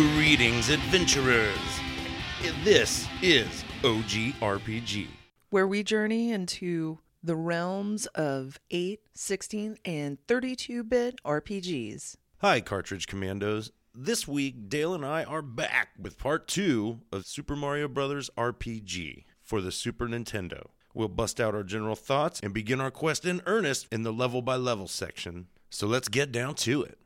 Greetings, adventurers! This is OG RPG. where we journey into the realms of 8, 16, and 32 bit RPGs. Hi, Cartridge Commandos. This week, Dale and I are back with part two of Super Mario Bros. RPG for the Super Nintendo. We'll bust out our general thoughts and begin our quest in earnest in the level by level section. So let's get down to it.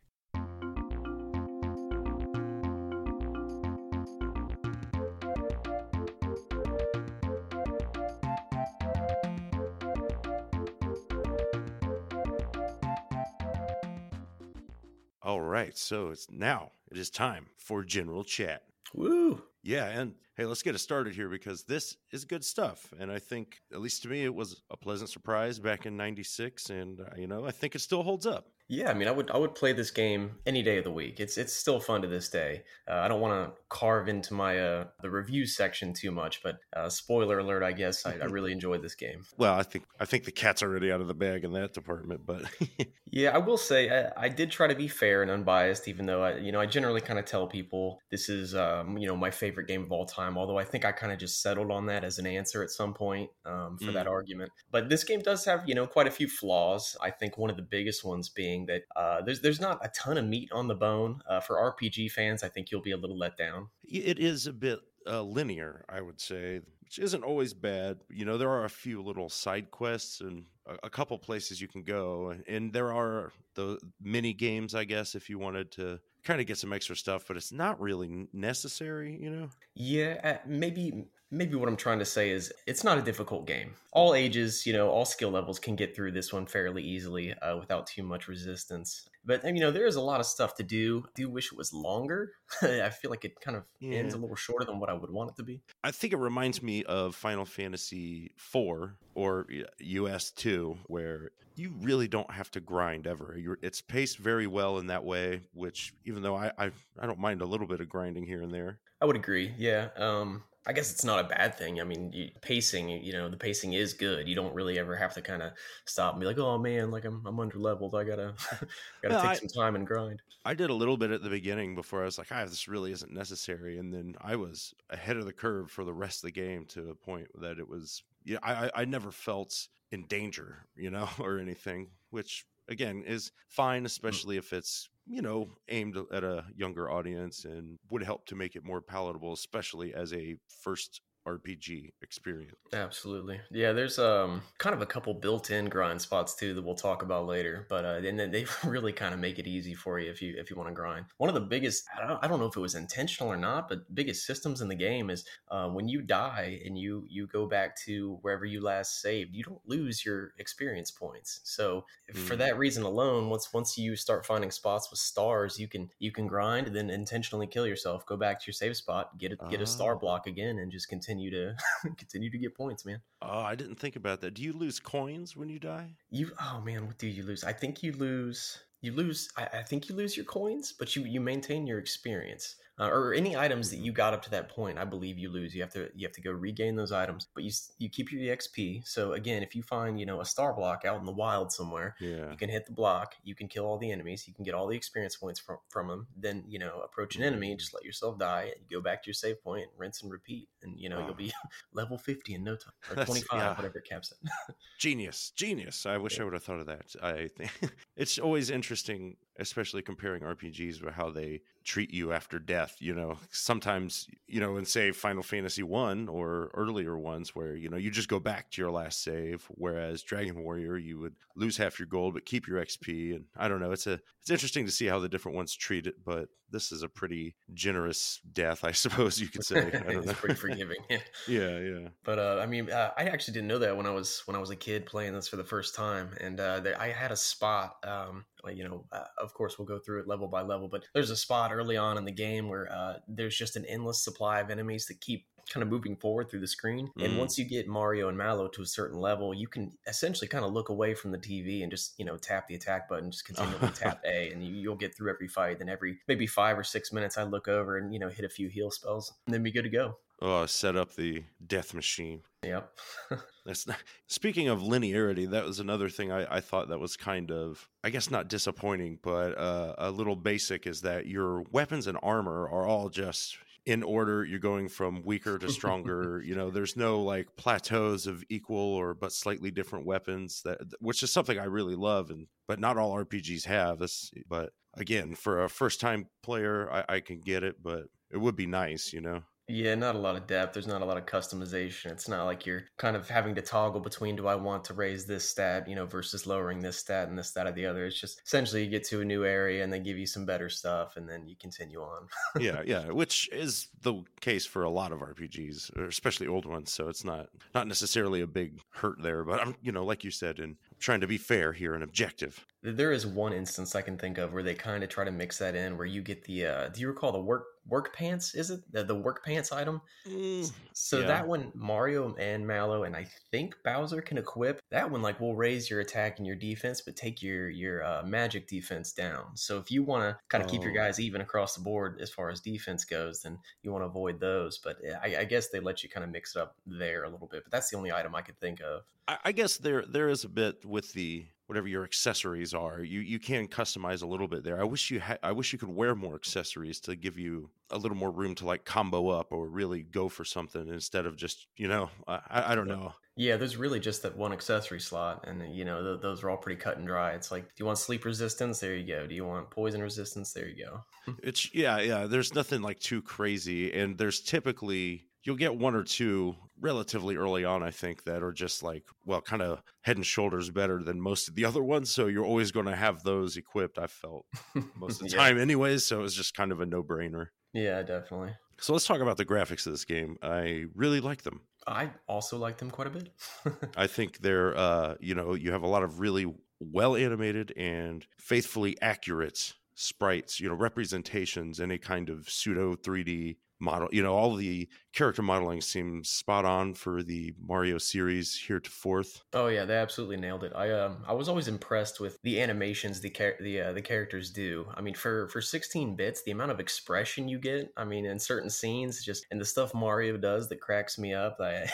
Right, so it's now it is time for general chat. Woo! Yeah, and hey, let's get it started here because this is good stuff. And I think, at least to me, it was a pleasant surprise back in 96. And, uh, you know, I think it still holds up. Yeah, I mean, I would I would play this game any day of the week. It's it's still fun to this day. Uh, I don't want to carve into my uh, the review section too much, but uh, spoiler alert, I guess I, I really enjoyed this game. Well, I think I think the cat's already out of the bag in that department, but Yeah, I will say I, I did try to be fair and unbiased, even though I you know I generally kind of tell people this is um, you know my favorite game of all time. Although I think I kind of just settled on that as an answer at some point um, for that argument. But this game does have you know quite a few flaws. I think one of the biggest ones being that uh, there's there's not a ton of meat on the bone uh, for RPG fans. I think you'll be a little let down. it is a bit uh, linear, I would say, which isn't always bad. You know, there are a few little side quests and a, a couple places you can go, and, and there are the mini games, I guess, if you wanted to kind of get some extra stuff, but it's not really necessary, you know? Yeah, uh, maybe maybe what I'm trying to say is it's not a difficult game. All ages, you know, all skill levels can get through this one fairly easily uh, without too much resistance. But you know, there is a lot of stuff to do. I do wish it was longer. I feel like it kind of ends a little shorter than what I would want it to be. I think it reminds me of Final Fantasy IV or Ys 2, where you really don't have to grind ever. You're, it's paced very well in that way, which even though I, I I don't mind a little bit of grinding here and there. I would agree. Yeah. Um, I guess it's not a bad thing. I mean, you, pacing, you know, the pacing is good. You don't really ever have to kind of stop and be like, "Oh man, like I'm I'm under leveled. I gotta gotta No, take I- some time and grind." I did a little bit at the beginning before I was like, ah, this really isn't necessary. And then I was ahead of the curve for the rest of the game to a point that it was, yeah, I, I- I never felt in danger, you know, or anything, which again is fine, especially if it's, you know, aimed at a younger audience and would help to make it more palatable, especially as a first RPG experience. Absolutely. Yeah, there's um kind of a couple built-in grind spots too that we'll talk about later, but uh and then they really kind of make it easy for you if you if you want to grind. One of the biggest I don't, I don't know if it was intentional or not, but biggest systems in the game is uh, when you die and you you go back to wherever you last saved, you don't lose your experience points. So for Mm. that reason alone, once once you start finding spots with stars, you can you can grind and then intentionally kill yourself, go back to your save spot, get a, get a star Ah. block again and just continue to continue to get points, man. Oh, I didn't think about that. Do you lose coins when you die? You oh man, what do you lose? I think you lose you lose I, I think you lose your coins, but you you maintain your experience. Uh, or any items that you got up to that point, I believe you lose. You have to you have to go regain those items, but you you keep your XP. So again, if you find you know a star block out in the wild somewhere, Yeah. you can hit the block, you can kill all the enemies, you can get all the experience points from from them. Then you know approach an enemy, just let yourself die, and go back to your save point, rinse and repeat, and you know Wow. you'll be level fifty in no time or twenty five, yeah. whatever it caps at. Genius, genius. I wish Yeah. I would have thought of that. I think it's always interesting, especially comparing RPGs with how they treat you after death. You know, sometimes you know, in say Final Fantasy One or earlier ones, where you know you just go back to your last save, whereas Dragon Warrior you would lose half your gold but keep your XP. And I don't know, it's a it's interesting to see how the different ones treat it. But this is a pretty generous death, I suppose you could say. I don't it's know. pretty forgiving. Yeah. yeah, yeah. But uh, I mean, uh, I actually didn't know that when I was when I was a kid playing this for the first time, and uh, there, I had a spot. Um, you know, uh, of course, we'll go through it level by level, but there's a spot early on in the game where uh, there's just an endless supply of enemies that keep kind of moving forward through the screen. And Mm. once you get Mario and Mallow to a certain level, you can essentially kind of look away from the TV and just you know tap the attack button, just continually tap A, and you, you'll get through every fight. Then every maybe five or six minutes, I look over and you know hit a few heal spells, and then be good to go. Uh, set up the death machine. Yep. That's not, speaking of linearity. That was another thing I, I thought that was kind of, I guess, not disappointing, but uh, a little basic. Is that your weapons and armor are all just in order. You're going from weaker to stronger. you know, there's no like plateaus of equal or but slightly different weapons. That which is something I really love, and but not all RPGs have this. But again, for a first time player, I, I can get it, but it would be nice, you know. Yeah, not a lot of depth. There's not a lot of customization. It's not like you're kind of having to toggle between do I want to raise this stat, you know, versus lowering this stat and this stat or the other. It's just essentially you get to a new area and they give you some better stuff and then you continue on. yeah, yeah, which is the case for a lot of RPGs, especially old ones. So it's not not necessarily a big hurt there, but I'm, you know, like you said, and trying to be fair here and objective. There is one instance I can think of where they kind of try to mix that in, where you get the. Uh, do you recall the work work pants? Is it the, the work pants item? Mm, so yeah. that one Mario and Mallow and I think Bowser can equip. That one like will raise your attack and your defense, but take your your uh, magic defense down. So if you want to kind of oh. keep your oh. guys even across the board as far as defense goes, then you want to avoid those. But eh, I, I guess they let you kind of mix it up there a little bit. But that's the only item I could think of. I, I guess there there is a bit with the whatever your accessories are. You you can customize a little bit there. I wish you had I wish you could wear more accessories to give you a little more room to like combo up or really go for something instead of just, you know, I, I don't know. Yeah, there's really just that one accessory slot, and uh, you know th- those are all pretty cut and dry. It's like, do you want sleep resistance? There you go. Do you want poison resistance? There you go. it's yeah, yeah. There's nothing like too crazy, and there's typically you'll get one or two relatively early on, I think, that are just like, well, kind of head and shoulders better than most of the other ones. So you're always going to have those equipped, I felt most of the yeah. time, anyways. So it was just kind of a no brainer. Yeah, definitely. So let's talk about the graphics of this game. I really like them. I also like them quite a bit. I think they're, uh, you know, you have a lot of really well animated and faithfully accurate sprites, you know, representations, any kind of pseudo 3D model you know all the character modeling seems spot on for the mario series here to fourth oh yeah they absolutely nailed it. I um i was always impressed with the animations the char- the uh, the characters do. I mean for for 16 bits the amount of expression you get i mean in certain scenes just and the stuff mario does that cracks me up I,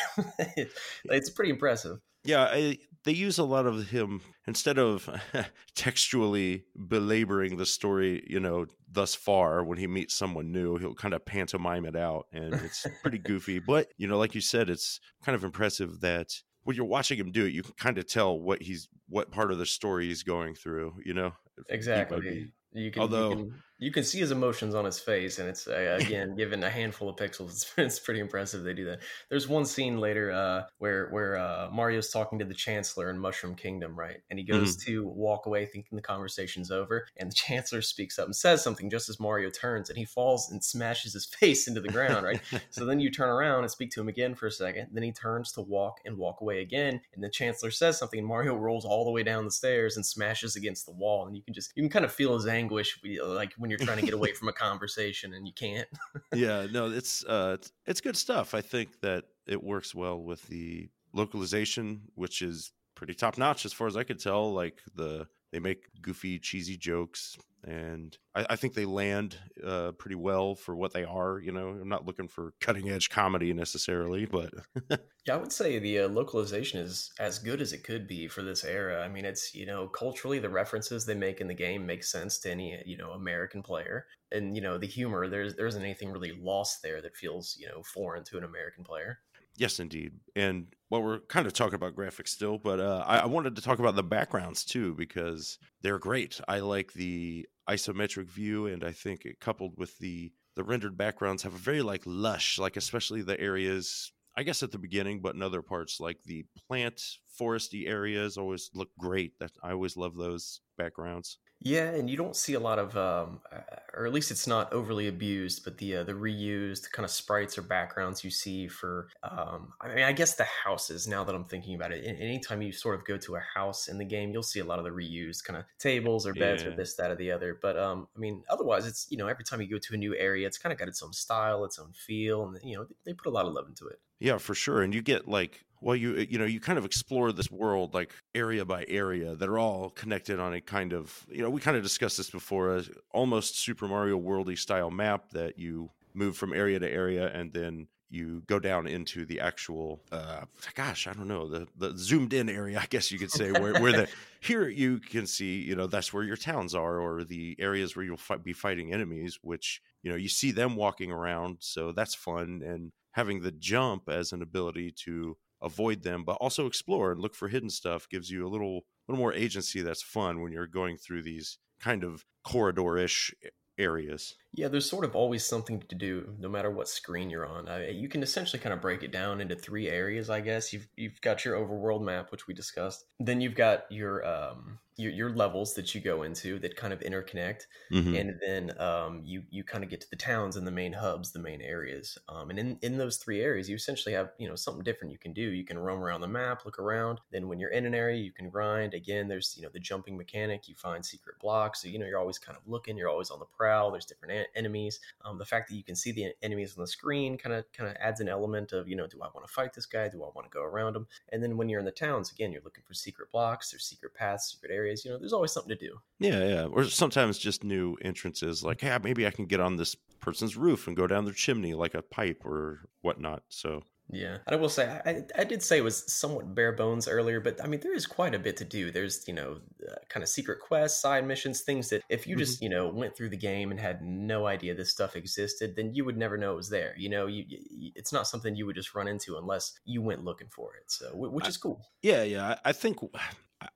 it's pretty impressive yeah I, they use a lot of him instead of textually belaboring the story, you know, thus far when he meets someone new, he'll kind of pantomime it out and it's pretty goofy. But, you know, like you said, it's kind of impressive that when you're watching him do it, you can kind of tell what he's what part of the story he's going through, you know? Exactly. You can, Although, you can you can see his emotions on his face, and it's uh, again given a handful of pixels, it's, it's, pretty impressive they do that. There's one scene later uh, where where uh, Mario's talking to the Chancellor in Mushroom Kingdom, right? And he goes mm-hmm. to walk away, thinking the conversation's over, and the Chancellor speaks up and says something just as Mario turns, and he falls and smashes his face into the ground, right? so then you turn around and speak to him again for a second, then he turns to walk and walk away again, and the Chancellor says something, and Mario rolls all the way down the stairs and smashes against the wall, and you can just you can kind of feel his anguish, like when you're trying to get away from a conversation and you can't. yeah, no, it's uh, it's, it's good stuff. I think that it works well with the localization, which is pretty top notch as far as I could tell. Like the they make goofy, cheesy jokes, and I, I think they land uh, pretty well for what they are. You know, I'm not looking for cutting edge comedy necessarily, but yeah, I would say the uh, localization is as good as it could be for this era. I mean, it's you know culturally the references they make in the game make sense to any you know American player, and you know the humor there's there isn't anything really lost there that feels you know foreign to an American player. Yes, indeed. And well, we're kind of talking about graphics still, but uh, I, I, wanted to talk about the backgrounds too because they're great. I like the isometric view, and I think it coupled with the the rendered backgrounds have a very like lush, like especially the areas. I guess at the beginning, but in other parts like the plant foresty areas always look great. That I always love those backgrounds. Yeah, and you don't see a lot of, um, uh, or at least it's not overly abused, but the uh, the reused kind of sprites or backgrounds you see for, um, I mean, I guess the houses. Now that I'm thinking about it, anytime you sort of go to a house in the game, you'll see a lot of the reused kind of tables or beds yeah. or this, that, or the other. But um, I mean, otherwise, it's you know every time you go to a new area, it's kind of got its own style, its own feel, and you know they put a lot of love into it. Yeah, for sure. And you get like well you you know you kind of explore this world like area by area that are all connected on a kind of you know we kind of discussed this before as almost super mario worldy style map that you move from area to area and then you go down into the actual uh gosh i don't know the the zoomed in area i guess you could say where, where the here you can see you know that's where your towns are or the areas where you'll be fighting enemies which you know you see them walking around so that's fun and having the jump as an ability to avoid them but also explore and look for hidden stuff gives you a little little more agency that's fun when you're going through these kind of corridor-ish areas Yeah, there's sort of always something to do, no matter what screen you're on. Uh, you can essentially kind of break it down into three areas, I guess. You've you've got your overworld map, which we discussed. Then you've got your um your, your levels that you go into that kind of interconnect, Mhm. and then um you you kind of get to the towns and the main hubs, the main areas. Um, and in in those three areas, you essentially have you know something different you can do. You can roam around the map, look around. Then when you're in an area, you can grind. Again, there's you know the jumping mechanic. You find secret blocks, so you know you're always kind of looking. You're always on the prowl. There's different en- enemies. Um, the fact that you can see the enemies on the screen kind of kind of adds an element of you know do I want to fight this guy? Do I want to go around him? And then when you're in the towns, again, you're looking for secret blocks. There's secret paths, secret areas. You know, there's always something to do. Yeah, yeah. Or sometimes just new entrances like, hey, maybe I can get on this person's roof and go down their chimney like a pipe or whatnot. So, Yeah, and I will say I, I did say it was somewhat bare bones earlier, but I mean there is quite a bit to do. There's you know uh, kind of secret quests, side missions, things that if you just you know went through the game and had no idea this stuff existed, then you would never know it was there. You know, you, you it's not something you would just run into unless you went looking for it. So which is cool. yeah, yeah. I, I think.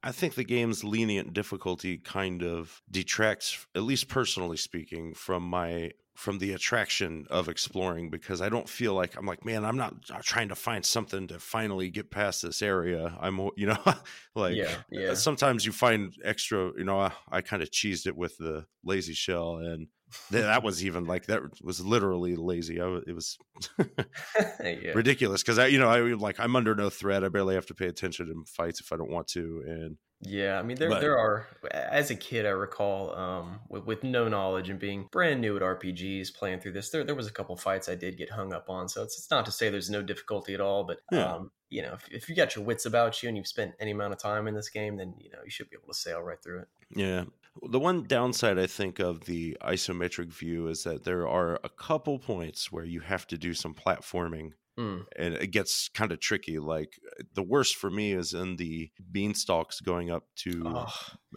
I think the game's lenient difficulty kind of detracts, at least personally speaking, from my from the attraction of exploring because I don't feel like I'm like, man, I'm not trying to find something to finally get past this area. I'm, you know, like Yeah, yeah. uh, sometimes you find extra, you know, I, I kind of cheesed it with the lazy shell and that was even like that was literally lazy. I, it was yeah. ridiculous because I, you know, I like I'm under no threat. I barely have to pay attention in fights if I don't want to. And Yeah, I mean there But- there are as a kid I recall um with, with no knowledge and being brand new at RPGs playing through this there there was a couple fights I did get hung up on so it's, it's not to say there's no difficulty at all but Yeah. um you know if, if you got your wits about you and you've spent any amount of time in this game then you know you should be able to sail right through it. yeah, the one downside I think of the isometric view is that there are a couple points where you have to do some platforming Mm. and it gets kind of tricky. Like the worst for me is in the beanstalks going up to Oh,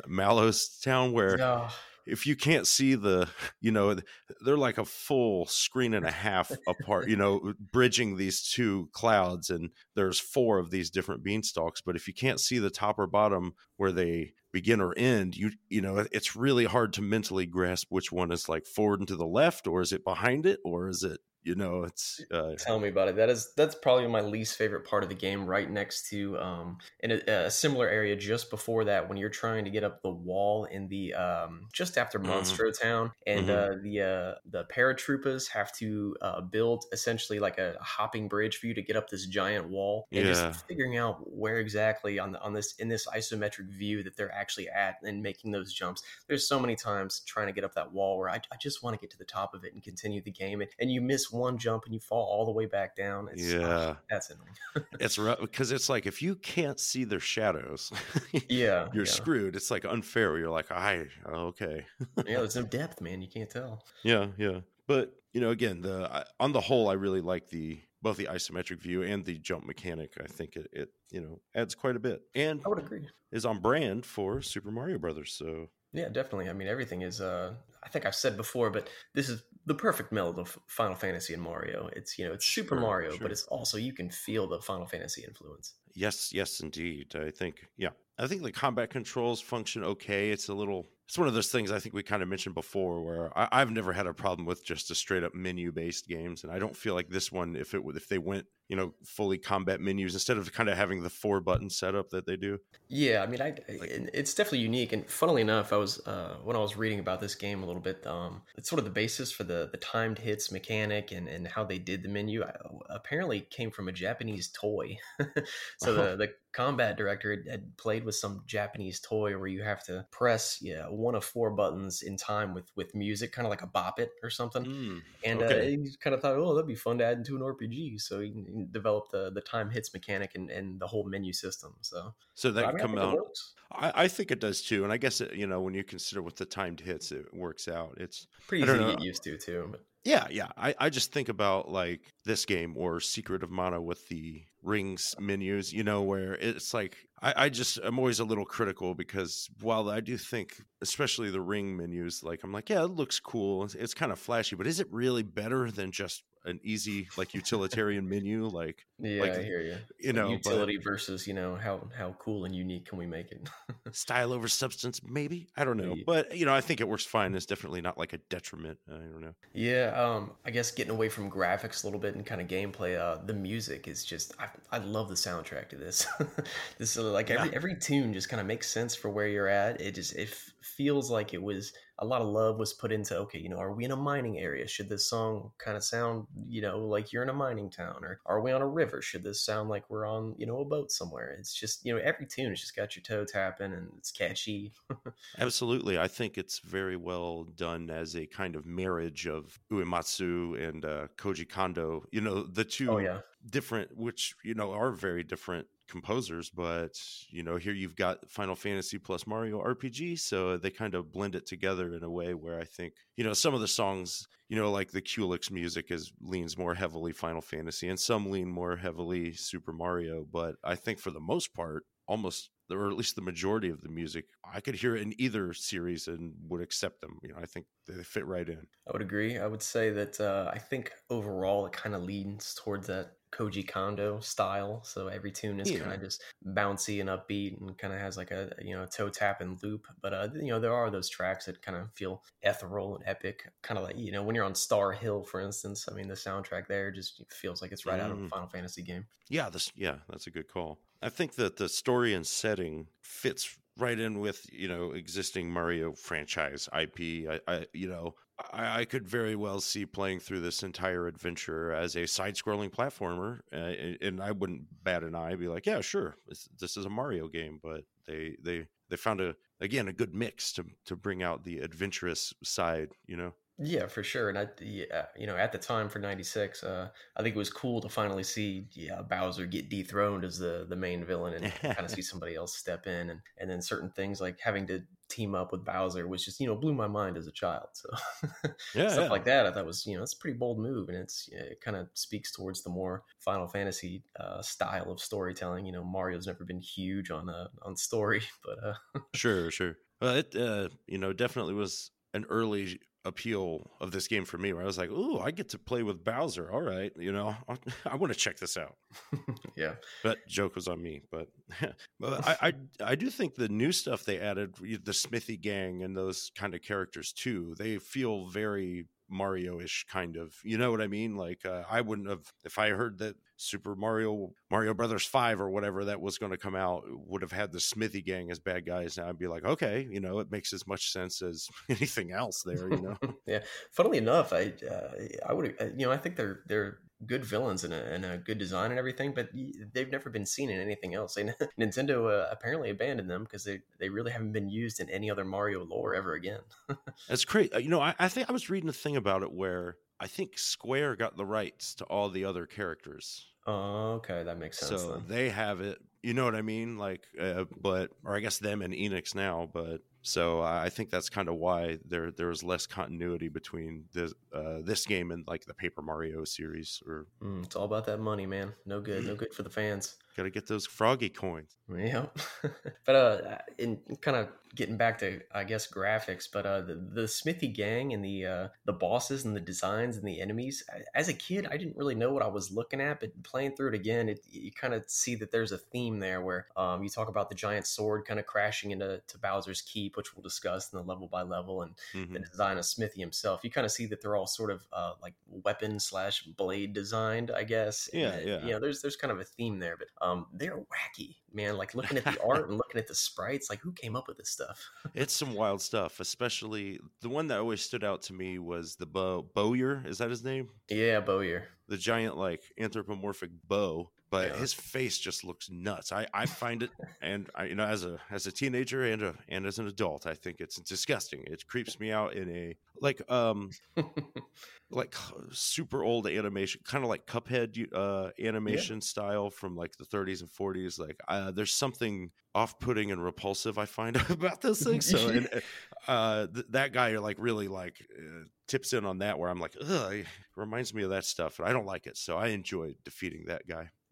Mallows Town, where no. if you can't see the, you know, they're like a full screen and a half apart, you know, bridging these two clouds, and there's four of these different beanstalks. But if you can't see the top or bottom where they begin or end, you you know, it's really hard to mentally grasp which one is like forward and to the left, or is it behind it, or is it, you know, it's uh, Tell me about it. That is that's probably my least favorite part of the game. Right next to um, in a, a similar area just before that, when you're trying to get up the wall in the um, just after Mhm. Monstro Town, and Mhm. uh, the uh, the paratroopers have to uh, build essentially like a hopping bridge for you to get up this giant wall. And Yeah. just figuring out where exactly on the, on this in this isometric view that they're actually at and making those jumps. There's so many times trying to get up that wall where I, I just want to get to the top of it and continue the game, and, and you miss one jump and you fall all the way back down. It's, ah, Yeah. that's annoying. it's rough because it's like if you can't see their shadows, Yeah, you're yeah. screwed. It's like unfair. You're like, I okay, yeah, there's no depth, man. You can't tell. yeah, yeah. But you know, again, the on the whole, I really like the both the isometric view and the jump mechanic. I think it, it you know adds quite a bit and I would agree. is on brand for Super Mario Brothers. So Yeah, definitely. I mean, everything is. uh I think I've said before, but this is the perfect meld of Final Fantasy and Mario. It's you know, it's Super Sure, Mario, sure. but it's also you can feel the Final Fantasy influence. yes, yes, indeed. I think yeah, I think the combat controls function okay. It's a little. It's one of those things I think we kind of mentioned before, where I, I've never had a problem with just a straight up menu based games, and I don't feel like this one, if it if they went, you know, fully combat menus instead of kind of having the four button setup that they do. Yeah, I mean, I it- it's definitely unique. And funnily enough, I was uh, when I was reading about this game a little bit. Um, it's sort of the basis for the the timed hits mechanic and and how they did the menu. I, apparently, came from a Japanese toy. so the the combat director had, played with some Japanese toy where you have to press yeah one of four buttons in time with with music, kind of like a bop it or something. Mm, And uh, he kind of thought, oh, that'd be fun to add into an RPG. So he, he developed the the time hits mechanic and, and the whole menu system. So so that I mean, come it out. I, I think it does too, and I guess it, you know when you consider with the timed hits, it works out. It's pretty I easy to get used to too. But Yeah, yeah. I, I just think about like this game or Secret of Mana with the rings menus, you know, where it's like I, I just I'm always a little critical because while I do think, especially the ring menus, like I'm like, yeah, it looks cool. It's, it's kind of flashy, but is it really better than just an easy like utilitarian menu? Like, yeah, like, I hear you. you know, but- utility versus you know how how cool and unique can we make it? style over substance, maybe. I don't know, Yeah. but you know, I think it works fine. It's definitely not like a detriment. I don't know. Yeah, um, I guess getting away from graphics a little bit and kind of gameplay, uh, the music is just I, I love the soundtrack to this. this is like every every tune just kind of makes sense for where you're at. It just it f- feels like it was a lot of love was put into okay, you know, are we in a mining area? Should this song kind of sound, you know, like you're in a mining town or are we on a river? Should this sound like we're on, you know, a boat somewhere? It's just, you know, every tune has just got your toe tapping and it's catchy. Absolutely. I think it's very well done as a kind of marriage of Uematsu and uh, Koji Kondo. You know, the two Oh yeah. different, which, you know, are very different composers, but, you know, here you've got Final Fantasy plus Mario RPG. So they kind of blend it together in a way where I think, you know, some of the songs, you know, like the Culex music is leans more heavily Final Fantasy and some lean more heavily Super Mario. But I think for the most part, almost or at least the majority of the music, I could hear it in either series and would accept them. You know, I think they fit right in. I would agree. I would say that uh, I think overall it kind of leans towards that Koji Kondo style. So every tune is Yeah. kind of just bouncy and upbeat and kind of has like a you know toe tap and loop. But uh, you know there are those tracks that kind of feel ethereal and epic, kind of like you know when you're on Star Hill, for instance. I mean the soundtrack there just feels like it's right out of a Mm. Final Fantasy game. Yeah, this yeah, that's a good call. I think that the story and setting fits right in with you know existing Mario franchise IP. I, I you know I, I could very well see playing through this entire adventure as a side-scrolling platformer, uh, and I wouldn't bat an eye. Be like, yeah, sure, this, this is a Mario game, but they they they found a again a good mix to to bring out the adventurous side. You know. Yeah, for sure. And I, yeah, you know, at the time for '96, uh, I think it was cool to finally see yeah, Bowser get dethroned as the the main villain and kind of see somebody else step in, and and then certain things like having to team up with Bowser, which just you know blew my mind as a child. So Yeah, stuff yeah. like that, I thought was you know it's a pretty bold move, and it's it kind of speaks towards the more Final Fantasy uh, style of storytelling. You know, Mario's never been huge on uh, on story, but uh, Sure, sure. Well, it uh, you know definitely was an early appeal of this game for me, where I was like, "Ooh, I get to play with Bowser. All right, you know, I, I want to check this out." yeah, But joke was on me. But, but I, I I do think the new stuff they added, the Smithy gang and those kind of characters too, they feel very Mario-ish kind of. You know what I mean? Like uh, I wouldn't have if I heard that Super Mario Mario Brothers 5 or whatever that was going to come out would have had the Smithy gang as bad guys. Now I'd be like, okay, you know, it makes as much sense as anything else there, you know. yeah. Funnily enough, I uh, I would uh, you know I think they're they're good villains and a, and a good design and everything, but they've never been seen in anything else. They, Nintendo uh, apparently abandoned them because they they really haven't been used in any other Mario lore ever again. That's great. You know, I, I think I was reading a thing about it where I think Square got the rights to all the other characters. Oh, okay, that makes sense. so then. they have it you know what i mean like uh, but or i guess them and enix now but so i think that's kind of why there there was less continuity between this uh, this game and like the paper mario series or Mm, it's all about that money, man. No good, no good for the fans. Gotta get those froggy coins Yeah, but uh, in kind of getting back to I guess graphics, but uh, the the Smithy gang and the uh, the bosses and the designs and the enemies. As a kid, I didn't really know what I was looking at, but playing through it again, it, you kind of see that there's a theme there where um, you talk about the giant sword kind of crashing into to Bowser's keep, which we'll discuss in the level by level, and Mhm. the design of Smithy himself. You kind of see that they're all sort of uh, like weapon slash blade designed, I guess. Yeah, uh, yeah. You know, there's there's kind of a theme there, but um, they're wacky, man. Like looking at the art and looking at the sprites, like who came up with this stuff? it's some wild stuff especially the one that always stood out to me was the bow bowyer is that his name yeah, Bowyer. the giant like anthropomorphic bow but Yeah. his face just looks nuts. I i find it and i you know as a as a teenager and a and as an adult i think it's disgusting. It creeps me out in a like um like super old animation kind of like cuphead uh animation style from like the 30s and 40s like uh there's something off-putting and repulsive i find about those things so and uh th- that guy like really like uh, tips in on that where I'm like, ugh, it reminds me of that stuff, and I don't like it. So I enjoy defeating that guy.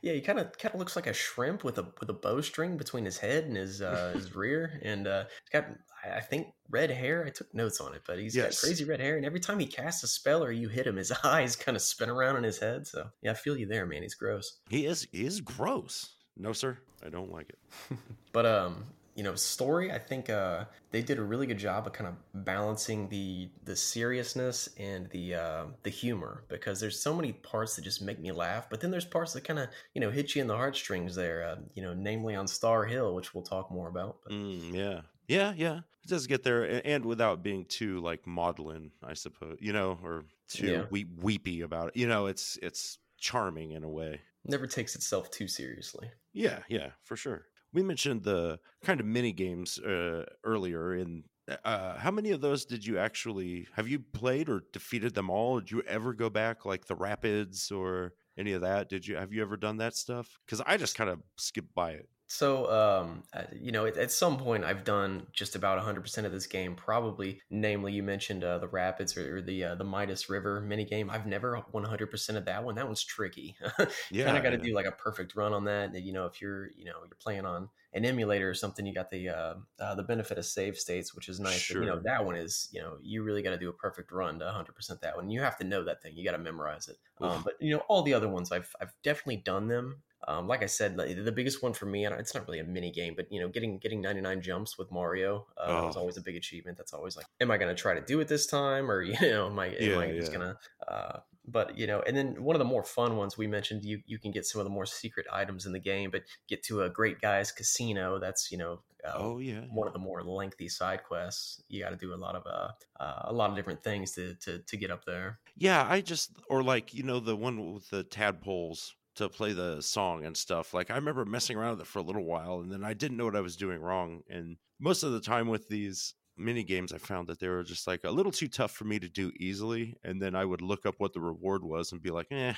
yeah, he kind of kind of looks like a shrimp with a with a bowstring between his head and his uh, his rear, and uh, he's got I think red hair. I took notes on it, but he's yes. got crazy red hair, and every time he casts a spell or you hit him, his eyes kind of spin around in his head. So yeah, I feel you there, man. He's gross. He is. He is gross. No, sir, I don't like it. but um, you know story i think uh, they did a really good job of kind of balancing the the seriousness and the uh, the humor because there's so many parts that just make me laugh but then there's parts that kind of you know hit you in the heartstrings there uh, you know namely on star hill which we'll talk more about mm, yeah. Yeah yeah. It does get there and without being too like maudlin i suppose you know or too yeah. we- weepy about it. You know it's it's charming in a way. Never takes itself too seriously. Yeah yeah for sure we mentioned the kind of mini games uh, earlier in uh, how many of those did you actually have you played or defeated them all? Did you ever go back like the rapids or any of that? Did you have you ever done that stuff? Because i just kind of skipped by it so, um, uh, you know, at, at, some point, I've done just about 100% of this game. Probably, namely, you mentioned uh, the Rapids or, or the uh, the Midas River mini game. I've never 100% of that one. That one's tricky. yeah, kind of got to yeah. do like a perfect run on that. You know, if you're you know you're playing on an emulator or something, you got the uh, uh, the benefit of save states, which is nice. Sure. But, you know, that one is you know you really got to do a perfect run to 100% that one. You have to know that thing. You got to memorize it. Um, but you know, all the other ones, I've I've definitely done them. Um, like I said, the biggest one for me, and it's not really a mini game, but you know, getting getting 99 jumps with Mario uh, oh. was always a big achievement. That's always like, am I going to try to do it this time, or you know, am I, yeah, am I just gonna? Uh, but you know, and then one of the more fun ones we mentioned, you you can get some of the more secret items in the game, but get to a Grate Guy's casino. That's you know, uh, oh yeah, one of the more lengthy side quests. You got to do a lot of uh, uh, a lot of different things to to to get up there. Yeah, I just or like you know the one with the tadpoles to play the song and stuff. Like I remember messing around with it for a little while and then I didn't know what I was doing wrong. And most of the time with these mini games I found that they were just like a little too tough for me to do easily. And then I would look up what the reward was and be like, eh.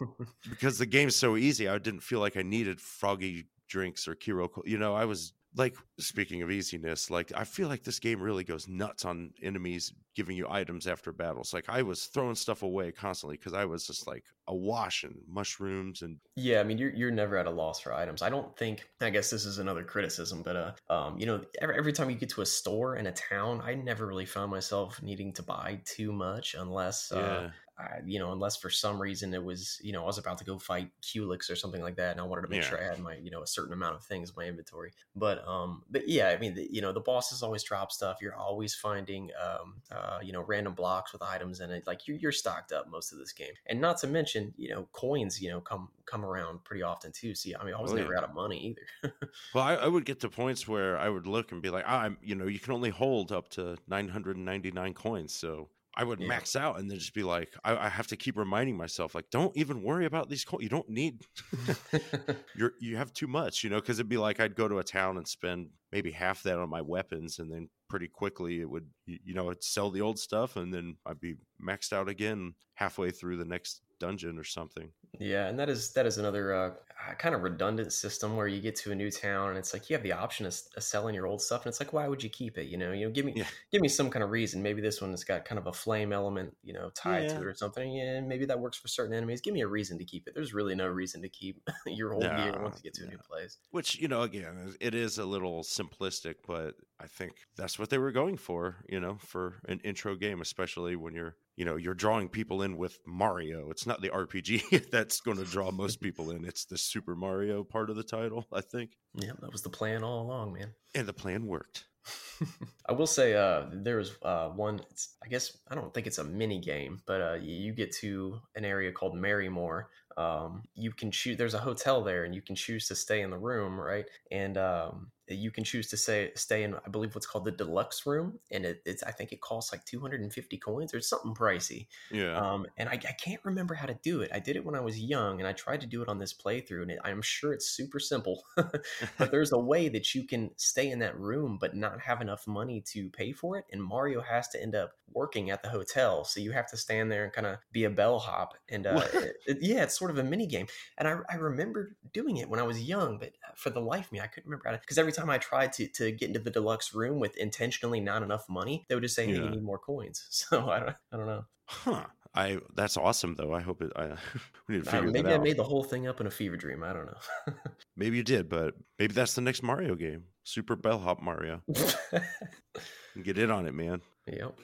because the game's so easy, I didn't feel like I needed froggy drinks or Kiro. You know, I was like speaking of easiness like i feel like this game really goes nuts on enemies giving you items after battles like i was throwing stuff away constantly because i was just like awash in mushrooms and yeah i mean you're, you're never at a loss for items i don't think i guess this is another criticism but uh um you know every, every time you get to a store in a town i never really found myself needing to buy too much unless uh, yeah. I, you know, unless for some reason it was, you know, I was about to go fight Culex or something like that, and I wanted to make yeah. sure I had my, you know, a certain amount of things in my inventory. But, um, but yeah, I mean, the, you know, the bosses always drop stuff. You're always finding, um, uh, you know, random blocks with items in it. Like you're, you're stocked up most of this game, and not to mention, you know, coins, you know, come come around pretty often too. See, I mean, I was oh, never yeah. out of money either. well, I, I, would get to points where I would look and be like, ah, I'm, you know, you can only hold up to 999 coins, so I would yeah. max out and then just be like, I, I, have to keep reminding myself, like, don't even worry about these. Co- you don't need, you're you have too much, you know, because it'd be like I'd go to a town and spend maybe half that on my weapons, and then pretty quickly it would, you know, I'd sell the old stuff, and then I'd be maxed out again halfway through the next dungeon or something. Yeah, and that is that is another uh, kind of redundant system where you get to a new town and it's like you have the option of, of, selling your old stuff, and it's like why would you keep it? You know, you know, give me yeah. give me some kind of reason. Maybe this one has got kind of a flame element, you know, tied yeah. to it or something. Yeah, maybe that works for certain enemies. Give me a reason to keep it. There's really no reason to keep your old no, gear once you get to a new place. Which you know, again, it is a little simplistic, but I think that's what they were going for. You know, for an intro game, especially when you're you know you're drawing people in with mario it's not the rpg that's going to draw most people in it's the super mario part of the title i think. Yeah that was the plan all along man. And the plan worked. I will say uh there was uh one i guess i don't think it's a mini game but uh you get to an area called Marrymore. um, you can choose there's a hotel there and you can choose to stay in the room right? And um, you can choose to say stay in i believe what's called the deluxe room and it, it's i think it costs like 250 coins or something pricey yeah um, and I, I, can't remember how to do it i did it when i was young and i tried to do it on this playthrough and it, i'm sure it's super simple but there's a way that you can stay in that room but not have enough money to pay for it, and Mario has to end up working at the hotel. So you have to stand there and kind of be a bellhop. And uh, it, yeah, it's sort of a mini game. And I, I remember doing it when I was young, but uh, for the life of me, I couldn't remember how to. Because every time I tried to, to get into the deluxe room with intentionally not enough money, they would just say, hey, Yeah. you need more coins. So I don't, I don't know. Huh. I that's awesome though. I hope it. I we need to figure Uh, maybe I made the whole thing up in a fever dream. I don't know. Maybe you did, but maybe that's the next Mario game, Super Bellhop Mario. Get in on it, man. yep.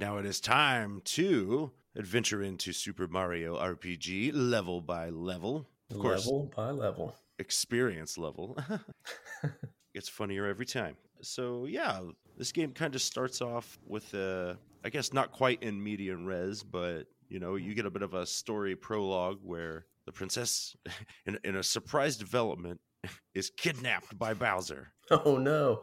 Now it is time to adventure into Super Mario RPG level by level. Of course, level by level. experience level. Gets funnier every time. So yeah, this game kind of starts off with uh I guess not quite in medias res, but you know, you get a bit of a story prologue where the princess in, in a surprise development is kidnapped by Bowser. Oh no.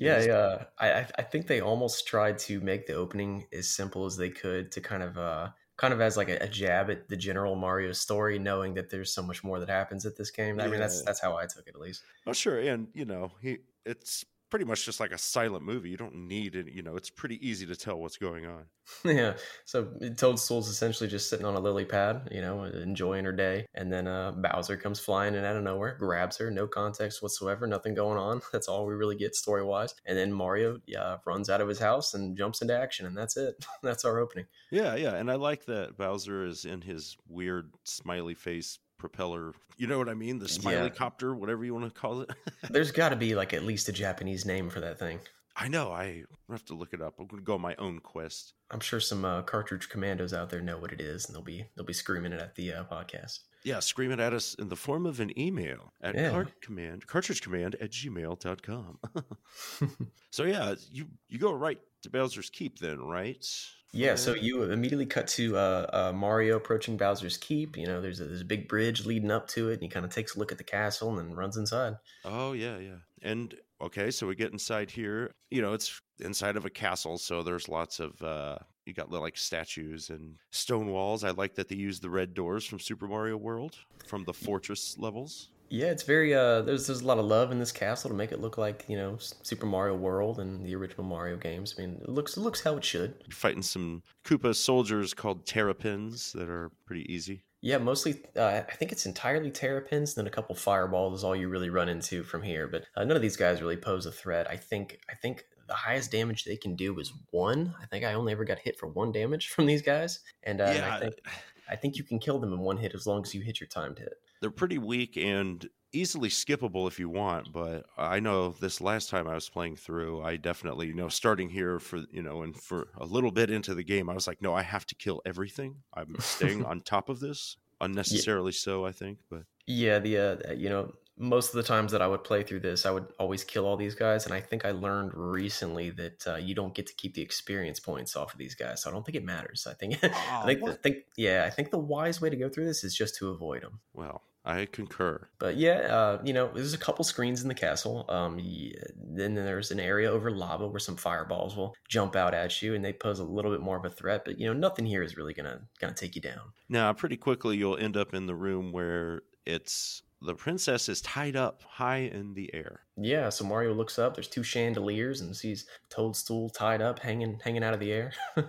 Yeah, yeah. I I- think they almost tried to make the opening as simple as they could to kind of uh kind of as like a, a jab at the general Mario story, knowing that there's so much more that happens at this game. I mean that's that's how I took it at least. Oh sure, and you know, he it's pretty much just like a silent movie. You don't need it, you know, it's pretty easy to tell what's going on. yeah. So Toadstool's essentially just sitting on a lily pad, you know, enjoying her day, and then uh, Bowser comes flying in out of nowhere, grabs her, no context whatsoever, nothing going on. That's all we really get story wise. And then Mario, yeah, runs out of his house and jumps into action, and that's it. that's our opening. Yeah, yeah, and I like that Bowser is in his weird smiley face propeller. You know what I mean? The smiley Yeah. copter, whatever you want to call it. There's got to be like at least a Japanese name for that thing. I know. I have to look it up. I'm going to go on my own quest. I'm sure some uh, cartridge commandos out there know what it is, and they'll be they'll be screaming it at the uh, podcast. Yeah, scream it at us in the form of an email at Yeah. cart command, cartridge command at gmail.com. so, yeah, you, you go right to Bowser's Keep then, right? Yeah, so you immediately cut to uh, uh, Mario approaching Bowser's Keep. You know, there's a, there's a big bridge leading up to it, and he kind of takes a look at the castle and then runs inside. Oh yeah, yeah. And okay, so we get inside here. You know, it's inside of a castle, so there's lots of uh you got like statues and stone walls. I like that they use the red doors from Super Mario World from the fortress levels. Yeah, it's very uh, there's there's a lot of love in this castle to make it look like you know Super Mario World and the original Mario games. I mean, it looks it looks how it should. You're fighting some Koopa soldiers called Terrapins that are pretty easy. Yeah, mostly. Uh, I think it's entirely terrapins, and then a couple fireballs is all you really run into from here. But uh, none of these guys really pose a threat. I think. I think the highest damage they can do is one. I think I only ever got hit for one damage from these guys, and uh, and I think I think you can kill them in one hit as long as you hit your timed hit. they're pretty weak and easily skippable if you want but i know this last time i was playing through i definitely you know starting here for you know and for a little bit into the game i was like no i have to kill everything. I'm staying on top of this. Unnecessarily so i think but Yeah, the uh, you know most of the times that I would play through this, I would always kill all these guys, and I think I learned recently that uh, you don't get to keep the experience points off of these guys. So I don't think it matters. I think I think think yeah, I think the wise way to go through this is just to avoid them. well i concur But yeah, uh, you know, there's a couple screens in the castle. Um, yeah, then there's an area over lava where some fireballs will jump out at you, and they pose a little bit more of a threat. But you know, nothing here is really gonna gonna take you down. now pretty quickly you'll end up in the room where it's the princess is tied up high in the air Yeah, so Mario looks up. There's two chandeliers and sees Toadstool tied up, hanging hanging out of the air.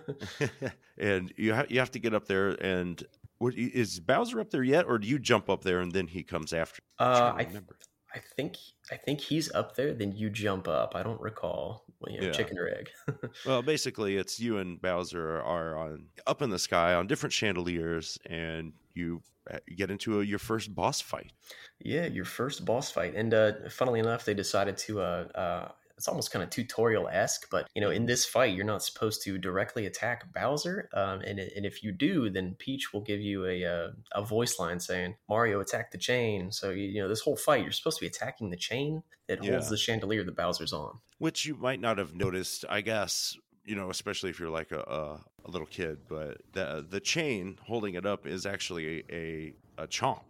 and you have you have to get up there and what, is Bowser up there yet, or do you jump up there and then he comes after? Uh, trying to I remember. I think I think he's up there. Then you jump up. I don't recall. Well, you know, Yeah. chicken or egg. Well, basically, it's you and Bowser are on up in the sky on different chandeliers, and you uh, get into a, your first boss fight. yeah, your first boss fight. And uh, funnily enough, they decided to. Uh, uh, it's almost kind of tutorial esque, but you know, in this fight, you're not supposed to directly attack Bowser, um, and and if you do, then Peach will give you a uh, a voice line saying Mario attack the chain. So you, you know, this whole fight, you're supposed to be attacking the chain that holds Yeah. the chandelier that Bowser's on. which you might not have noticed, I guess. You know, especially if you're like a, a, a little kid, but the the chain holding it up is actually a, a, a chomp.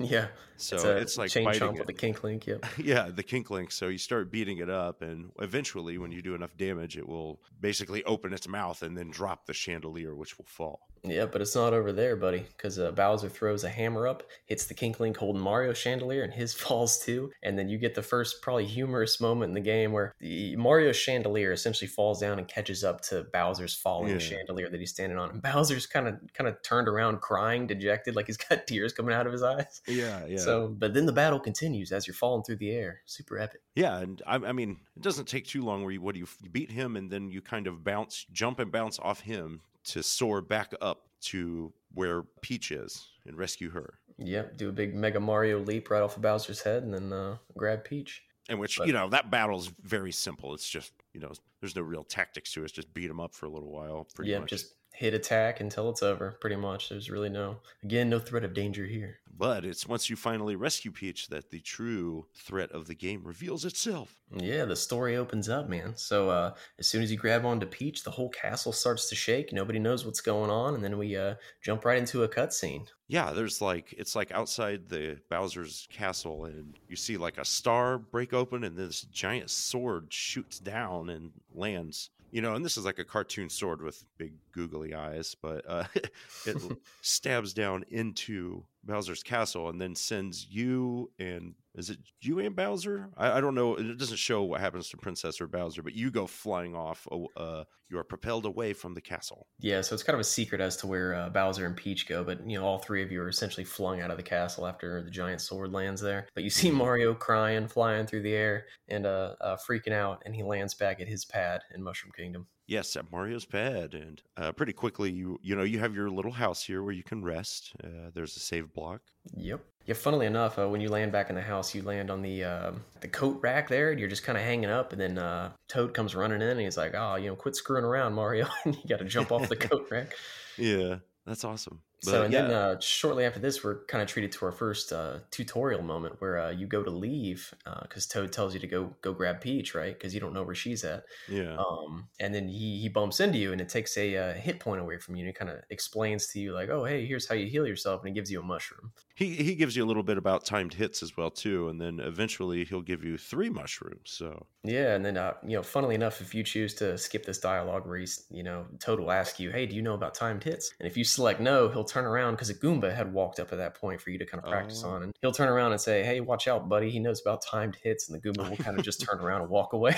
Yeah. So it's, a it's like chain biting chomp it. with the Kinklink. Yep. yeah, the Kinklink. So you start beating it up, and eventually, when you do enough damage, it will basically open its mouth and then drop the chandelier, which will fall. Yeah, but it's not over there, buddy, because uh, Bowser throws a hammer up, hits the Kinklink holding Mario chandelier, and his falls too. And then you get the first, probably humorous moment in the game where the Mario chandelier essentially falls down and catches up to Bowser's falling Yeah. chandelier that he's standing on. And Bowser's kind of kind of turned around, crying, dejected, like he's got tears coming out of his eyes. Yeah, yeah. So, but then the battle continues as you're falling through the air. Super epic. Yeah, and I, I mean, it doesn't take too long where you what do you, you beat him and then you kind of bounce, jump and bounce off him to soar back up to where Peach is and rescue her. Yep, do a big Mega Mario leap right off of Bowser's head, and then uh, grab Peach. And which But- you know that battle's very simple. It's just you know there's no real tactics to it. It's just beat him up for a little while. Pretty Yep, much. just hit attack until it's over. Pretty much. There's really no again no threat of danger here. But it's once you finally rescue Peach that the true threat of the game reveals itself. Yeah, the story opens up, man. So uh, as soon as you grab onto Peach, the whole castle starts to shake. Nobody knows what's going on, and then we uh, jump right into a cutscene. Yeah, there's like it's like outside the Bowser's castle, and you see like a star break open, and this giant sword shoots down and lands. You know, and this is like a cartoon sword with big googly eyes, but uh, it stabs down into Bowser's castle and then sends you and is it you and Bowser? I, I don't know. It doesn't show what happens to Princess or Bowser, but you go flying off. Uh, you are propelled away from the castle. Yeah, so it's kind of a secret as to where uh, Bowser and Peach go, but you know, all three of you are essentially flung out of the castle after the giant sword lands there. But you see Mario crying, flying through the air, and uh, uh, freaking out, and he lands back at his pad in Mushroom Kingdom. Yes, at Mario's pad, and uh, pretty quickly you you know you have your little house here where you can rest. Uh, there's a save block. Yep. Yeah. Funnily enough, uh, when you land back in the house, you land on the um the coat rack there, and you're just kind of hanging up. And then uh, Toad comes running in, and he's like, "Oh, you know, quit screwing around, Mario!" and you got to jump off the coat rack. Yeah, that's awesome. So, and yeah, then uh, shortly after this, we're kind of treated to our first uh, tutorial moment where uh, you go to leave because Toad tells you to go go grab Peach, right? Because you don't know where she's at. yeah, Um, and then he he bumps into you, and it takes a uh, hit point away from you, and it kind of explains to you like, "Oh, hey, here's how you heal yourself," and he gives you a mushroom. he he gives you a little bit about timed hits as well too, and then eventually he'll give you three mushrooms. So Yeah, and then uh, you know, funnily enough, if you choose to skip this dialogue where he's, you know, Toad will ask you, "Hey, do you know about timed hits?" And if you select no, he'll turn around because a Goomba had walked up at that point for you to kind of practice Oh. on, and he'll turn around and say, "Hey, watch out, buddy! He knows about timed hits," and the Goomba will kind of just turn around and walk away.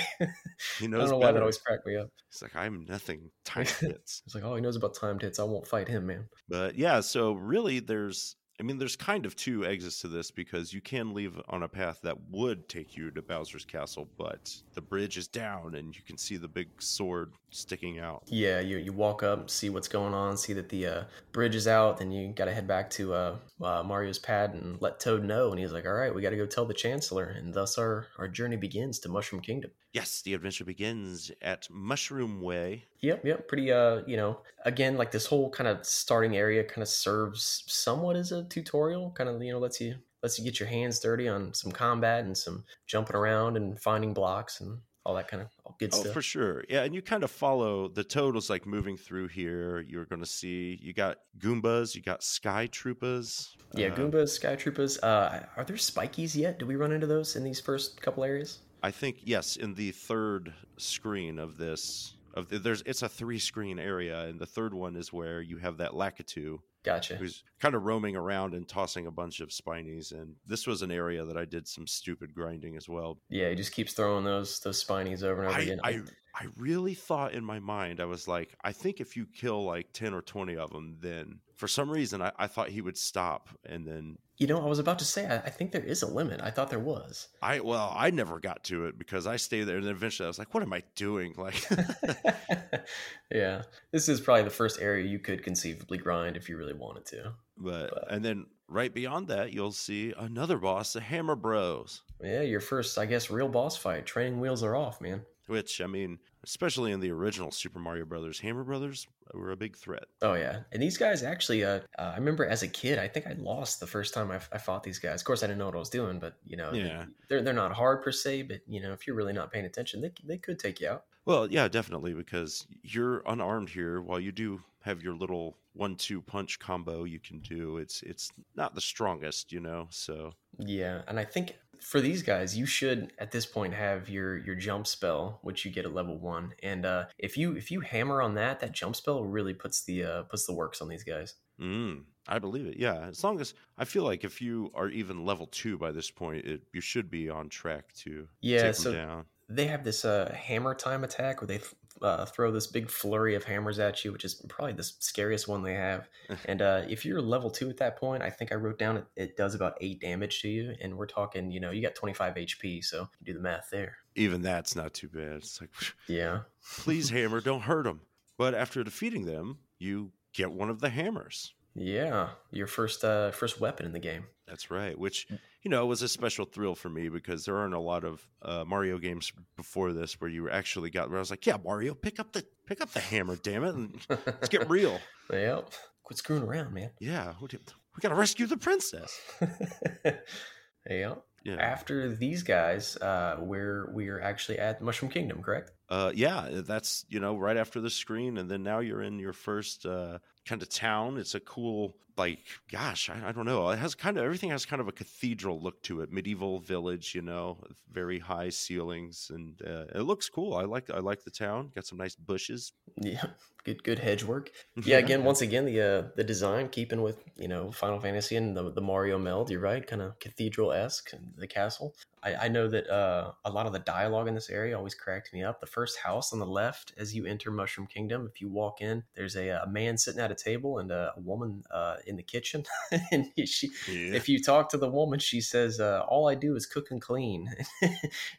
he I knows don't know why that always cracked me up. He's like, I'm nothing timed hits. It's like, oh, he knows about timed hits. I won't fight him, man. But yeah, so really there's I mean there's kind of two exits to this because you can leave on a path that would take you to Bowser's castle, but the bridge is down and you can see the big sword sticking out. Yeah, you you walk up, see what's going on, see that the uh, bridge is out, then you got to head back to uh, uh, Mario's pad and let Toad know. And he's like, "All right, we got to go tell the Chancellor." And thus our our journey begins to Mushroom Kingdom. Yes, the adventure begins at Mushroom Way. Yep, yep, pretty. Uh, you know, again, like this whole kind of starting area kind of serves somewhat as a tutorial. Kind of, you know, lets you lets you get your hands dirty on some combat and some jumping around and finding blocks and all that kind of good Oh, stuff. for sure. Yeah, and you kind of follow the totals like moving through here. You're going to see you got Goombas, you got Sky Troopas. Yeah, uh, Goombas, Sky Troopas. Uh, are there spikies yet? Do we run into those in these first couple areas? I think yes, in the third screen of this of the, there's it's a three screen area, and the third one is where you have that Lakitu Gotcha. who's kind of roaming around and tossing a bunch of spinies. And this was an area that I did some stupid grinding as well. Yeah, he just keeps throwing those those spinies over and over I, again. I I really thought in my mind I was like I think if you kill like ten or twenty of them, then for some reason I, I thought he would stop, and then you know, I was about to say, I, I think there is a limit. I thought there was. I well I never got to it because I stayed there, and then eventually I was like, what am I doing? Like. yeah, this is probably the first area you could conceivably grind if you really wanted to. But, But- and then right beyond that, you'll see another boss, the Hammer Bros. Yeah, your first, I guess, real boss fight. Training wheels are off, man. Which I mean, especially in the original Super Mario Brothers, Hammer Brothers were a big threat. Oh yeah, and these guys actually, uh, uh, I remember as a kid, I think I lost the first time I, I fought these guys. Of course, I didn't know what I was doing, but you know, Yeah. they're they're not hard per se, but you know, if you're really not paying attention, they they could take you out. Well, yeah, definitely, because you're unarmed here. While you do have your little one-two punch combo you can do, it's it's not the strongest, you know. So Yeah, and I think for these guys, you should at this point have your your jump spell, which you get at level one. And uh, if you if you hammer on that, that jump spell really puts the uh, puts the works on these guys. mm, I believe it. Yeah, as long as I feel like if you are even level two by this point, it, you should be on track to Yeah, take so them down. they have this uh, hammer time attack where they uh, throw this big flurry of hammers at you, which is probably the scariest one they have. and uh, if you're level two at that point, I think I wrote down it, it does about eight damage to you, and we're talking, you know, you got 25 HP, so do the math there. Even that's not too bad. It's like, Yeah, please, hammer, don't hurt them. But after defeating them, you get one of the hammers. Yeah, your first uh, first weapon in the game. That's right. Which you know was a special thrill for me because there aren't a lot of uh, Mario games before this where you actually got where I was like, yeah, Mario, pick up the pick up the hammer, damn it, and let's get real. Yep. Quit screwing around, man. Yeah, we, do- we got to rescue the princess. yeah. Yeah, After these guys, uh, we're we're actually at Mushroom Kingdom, correct? uh, yeah, that's you know right after the screen, and then now you're in your first uh, kind of town. It's a cool, like, gosh, I, I don't know. It has kind of everything has kind of a cathedral look to it, medieval village, you know, very high ceilings, and uh, it looks cool. I like I like the town. Got some nice bushes. Yeah, good good hedge work. Yeah, again, once again, the uh, the design keeping with you know Final Fantasy and the the Mario meld. You're right, kind of cathedral esque, and the castle. I, I know that uh, a lot of the dialogue in this area always cracked me up. The first house on the left as you enter Mushroom Kingdom, if you walk in, there's a, a man sitting at a table and a, a woman uh, in the kitchen. and she, Yeah. if you talk to the woman, she says, uh, "All I do is cook and clean."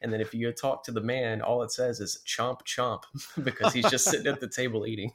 and then if you talk to the man, all it says is "chomp chomp" because he's just sitting at the table eating.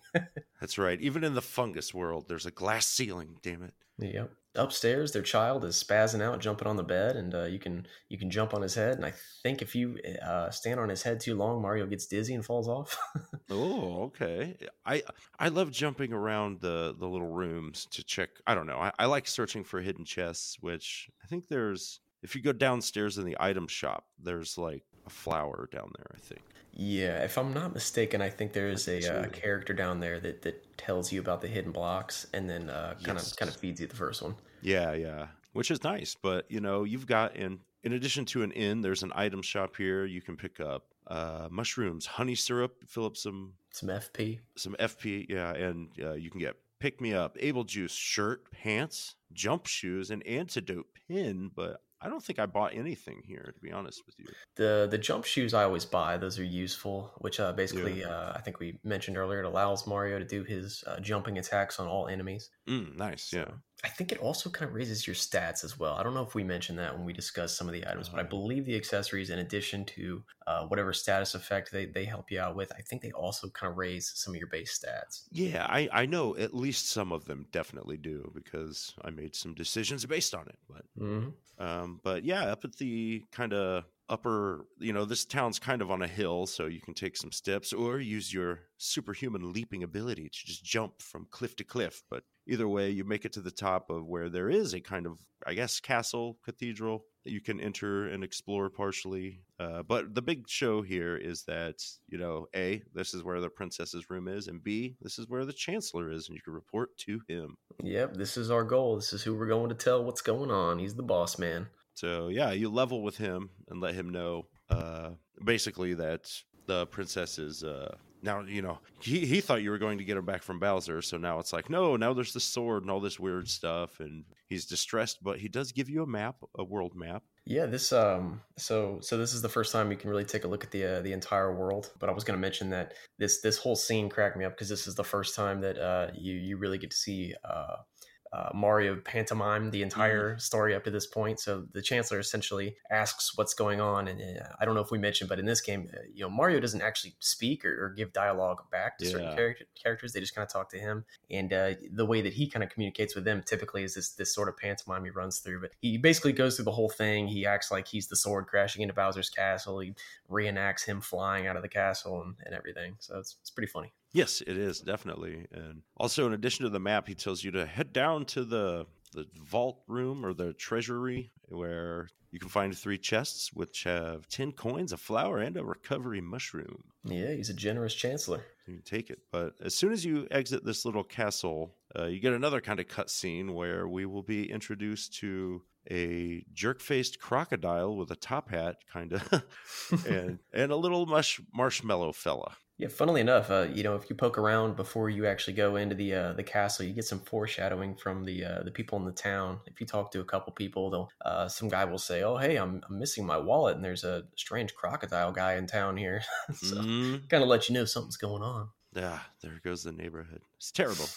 That's right. Even in the fungus world, there's a glass ceiling. Damn it. Yep. Upstairs, their child is spazzing out, jumping on the bed, and uh, you can you can jump on his head. And I think if you uh, stand on his head too long, Mario gets dizzy and falls off. Oh, okay. I I love jumping around the the little rooms to check. I don't know. I, I like searching for hidden chests, which I think there's. If you go downstairs in the item shop, there's like a flower down there. I think. Yeah, if I'm not mistaken, I think there is a uh, character down there that, that tells you about the hidden blocks, and then uh, kind of Yes. kind of feeds you the first one. Yeah, yeah. Which is nice, but you know, you've got in in addition to an inn, there's an item shop here. You can pick up uh, mushrooms, honey syrup, fill up some Some FP. some FP, yeah, and uh, you can get pick me up, able juice, shirt, pants, jump shoes, and antidote pin. But I don't think I bought anything here, to be honest with you. The the jump shoes I always buy; those are useful. Which uh, basically, uh, I think we mentioned earlier, it allows Mario to do his uh, jumping attacks on all enemies. Mm, nice, yeah. I think it also kind of raises your stats as well. I don't know if we mentioned that when we discussed some of the items, but I Oh. believe the accessories, in addition to uh, whatever status effect they, they help you out with, I think they also kind of raise some of your base stats. Yeah, I, I know at least some of them definitely do because I made some decisions based on it. But hmm Um, but yeah, up at the kind of upper, you know, this town's kind of on a hill, so you can take some steps or use your superhuman leaping ability to just jump from cliff to cliff. But either way, you make it to the top of where there is a kind of, I guess, castle, cathedral that you can enter and explore partially. Uh, but the big show here is that, you know, A, this is where the princess's room is, and B, this is where the chancellor is, and you can report to him. Yep, this is our goal. This is who we're going to tell what's going on. He's the boss man. So yeah, you level with him and let him know uh, basically that the princess is uh, now. You know, he he thought you were going to get him back from Bowser, so now it's like no, now there's the sword and all this weird stuff, and he's distressed. But he does give you a map, a world map. Yeah, this um so so this is the first time you can really take a look at the uh, the entire world. But I was going to mention that this this whole scene cracked me up because this is the first time that uh you you really get to see uh, uh Mario pantomime the entire story up to this point. So the Chancellor essentially asks what's going on, and uh, I don't know if we mentioned, but in this game, uh, you know, Mario doesn't actually speak or, or give dialogue back to certain Yeah. character, characters. They just kind of talk to him, and uh, the way that he kind of communicates with them typically is this this sort of pantomime he runs through. But he basically goes through the whole thing. He acts like he's the sword crashing into Bowser's castle. He reenacts him flying out of the castle and, and everything. So it's it's pretty funny. Yes, it is definitely. And also, in addition to the map, he tells you to head down to the the vault room or the treasury where you can find three chests which have 10 coins, a flower, and a recovery mushroom. Yeah, he's a generous chancellor. You can take it. But as soon as you exit this little castle, uh, you get another kind of cutscene where we will be introduced to a jerk-faced crocodile with a top hat, kind of, and and a little mush marshmallow fella. Yeah, funnily enough, uh, you know, if you poke around before you actually go into the uh, the castle, you get some foreshadowing from the uh, the people in the town. If you talk to a couple people, they'll uh, some guy will say, "Oh, hey, I'm, I'm missing my wallet, and there's a strange crocodile guy in town here." so, Mhm. kind of let you know something's going on. Yeah, there goes the neighborhood. It's terrible.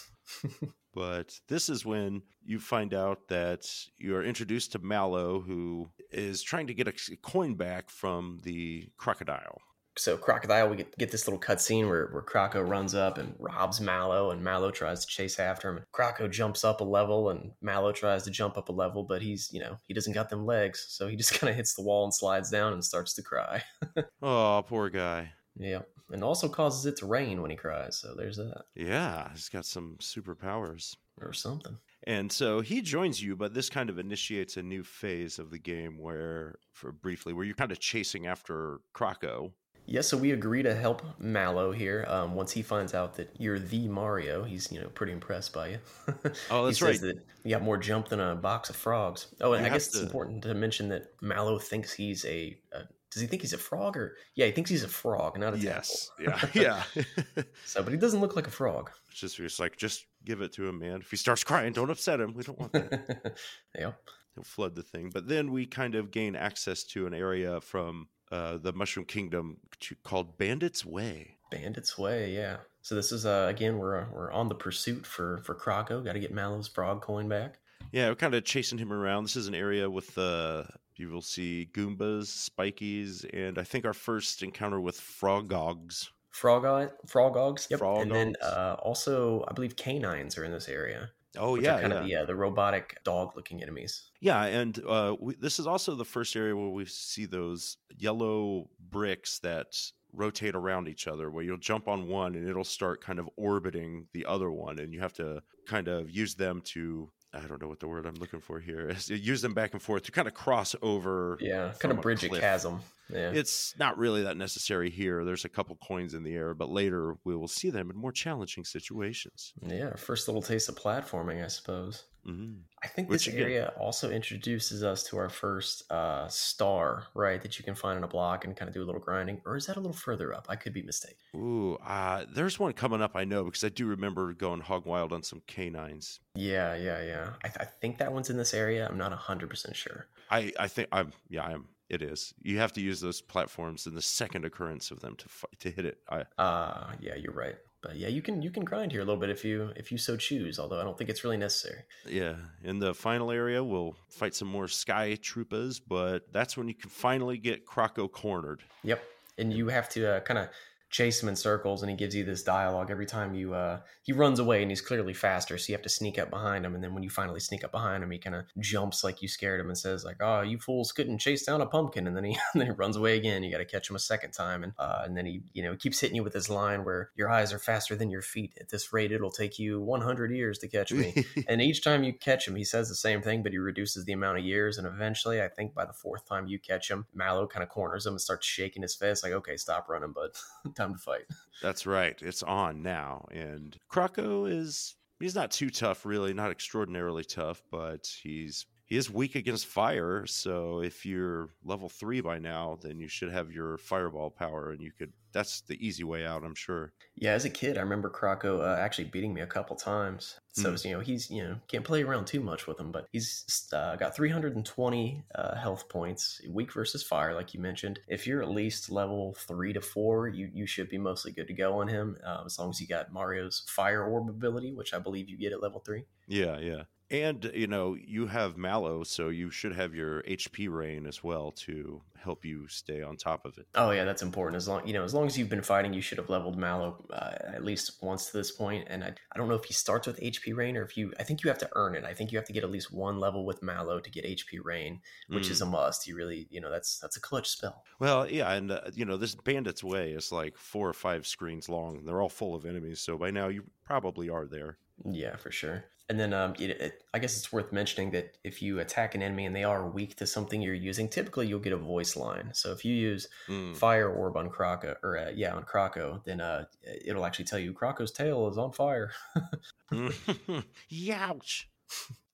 but this is when you find out that you are introduced to Mallow, who is trying to get a coin back from the crocodile. So crocodile, we get get this little cutscene where where Croco runs up and robs Mallow, and Mallow tries to chase after him. Croco jumps up a level, and Mallow tries to jump up a level, but he's you know he doesn't got them legs, so he just kind of hits the wall and slides down and starts to cry. Oh, poor guy. yeah, and also causes it to rain when he cries. So there's that Yeah, he's got some superpowers. or something. And so he joins you, but this kind of initiates a new phase of the game where, for briefly, where you're kind of chasing after Croco. Yeah, so we agree to help Mallow here. Um, once he finds out that you're the Mario, he's you know pretty impressed by you. Oh, he that's says right. That you got more jump than a box of frogs. Oh, and You I guess have it's important to mention that Mallow thinks he's a. a does he think he's a frog or? Yeah, he thinks he's a frog, not a Yes. tadpole. Yeah. Yeah. So, but he doesn't look like a frog. it's just it's like just give it to him, man. If he starts crying, don't upset him. We don't want that. yeah. He'll flood the thing. But then we kind of gain access to an area from uh, the Mushroom Kingdom called Bandit's Way. Bandit's Way, yeah. So this is uh, again we're we're on the pursuit for for Croco. Got to get Mallow's frog coin back. Yeah, we're kind of chasing him around. This is an area with uh, you will see Goombas, Spikies, and I think our first encounter with Frogogs. Frog Frogogs. Yep. And then uh, also I believe canines are in this area. Oh yeah, kind yeah. of the uh, the robotic dog looking enemies. Yeah, and uh, we, this is also the first area where we see those yellow bricks that rotate around each other, where you'll jump on one and it'll start kind of orbiting the other one, and you have to kind of use them to. I don't know what the word I'm looking for here is. Use them back and forth to kind of cross over. Yeah, kind of bridge a, cliff. chasm. Yeah. It's not really that necessary here. There's a couple coins in the air, but later we will see them in more challenging situations. yeah, first little taste of platforming, I suppose. Hmm I think Which this area also introduces us to our first uh, star, right? That you can find in a block and kind of do a little grinding. Or is that a little further up? I could be mistaken. Ooh, uh, there's one coming up. I know because I do remember going hog wild on some canines. Yeah, yeah, yeah. I, th- I think that one's in this area. I'm not 100% sure. I, I think I'm yeah I'm it is. You have to use those platforms in the second occurrence of them to to hit it. I Uh, yeah, you're right. But yeah, you can you can grind here a little bit if you if you so choose. Although I don't think it's really necessary. yeah. In the final area, we'll fight some more sky troopas, but that's when you can finally get Croco cornered. Yep. And you have to uh, kind of chase him in circles, and he gives you this dialogue every time you. Uh, he runs away, and he's clearly faster, so you have to sneak up behind him. And then when you finally sneak up behind him, he kind of jumps like you scared him and says like, "Oh, you fools couldn't chase down a pumpkin." And then he and then he runs away again. You got to catch him a second time, and uh, and then he you know keeps hitting you with this line where your eyes are faster than your feet. At this rate, it'll take you 100 years to catch me. And each time you catch him, he says the same thing, but he reduces the amount of years. And eventually, I think by the fourth time you catch him, Mallow kind of corners him and starts shaking his fist, like, okay, stop running, bud. Time to fight. That's right. It's on now. And Croco is he's not too tough really, not extraordinarily tough, but he's he is weak against fire, so if you're level 3 by now, then you should have your fireball power and you could that's the easy way out, I'm sure. Yeah, as a kid, I remember Croco uh, actually beating me a couple times. So, Mm. you know, he's, you know, can't play around too much with him, but he's uh, got 320 uh, health points, weak versus fire, like you mentioned. If you're at least level three to four, you, you should be mostly good to go on him, uh, as long as you got Mario's fire orb ability, which I believe you get at level three. Yeah, yeah. And you know, you have Mallow, so you should have your HP rain as well to help you stay on top of it. Oh yeah, that's important. As long you know, as long as you've been fighting, you should have leveled Mallow uh, at least once to this point. And I, I don't know if he starts with HP Rain or if you. I think you have to earn it. I think you have to get at least one level with Mallow to get HP Rain, which Mm. is a must. You really, you know, that's that's a clutch spell. Well, yeah, and uh, you know, this Bandit's Way is like four or five screens long. and They're all full of enemies, so by now you probably are there. Yeah, for sure. And then um, it, it, I guess it's worth mentioning that if you attack an enemy and they are weak to something you're using, typically you'll get a voice line. So if you use Mm. Fire Orb on Croco, or uh, yeah, on Croco, then uh, it'll actually tell you Croco's tail is on fire. Youch.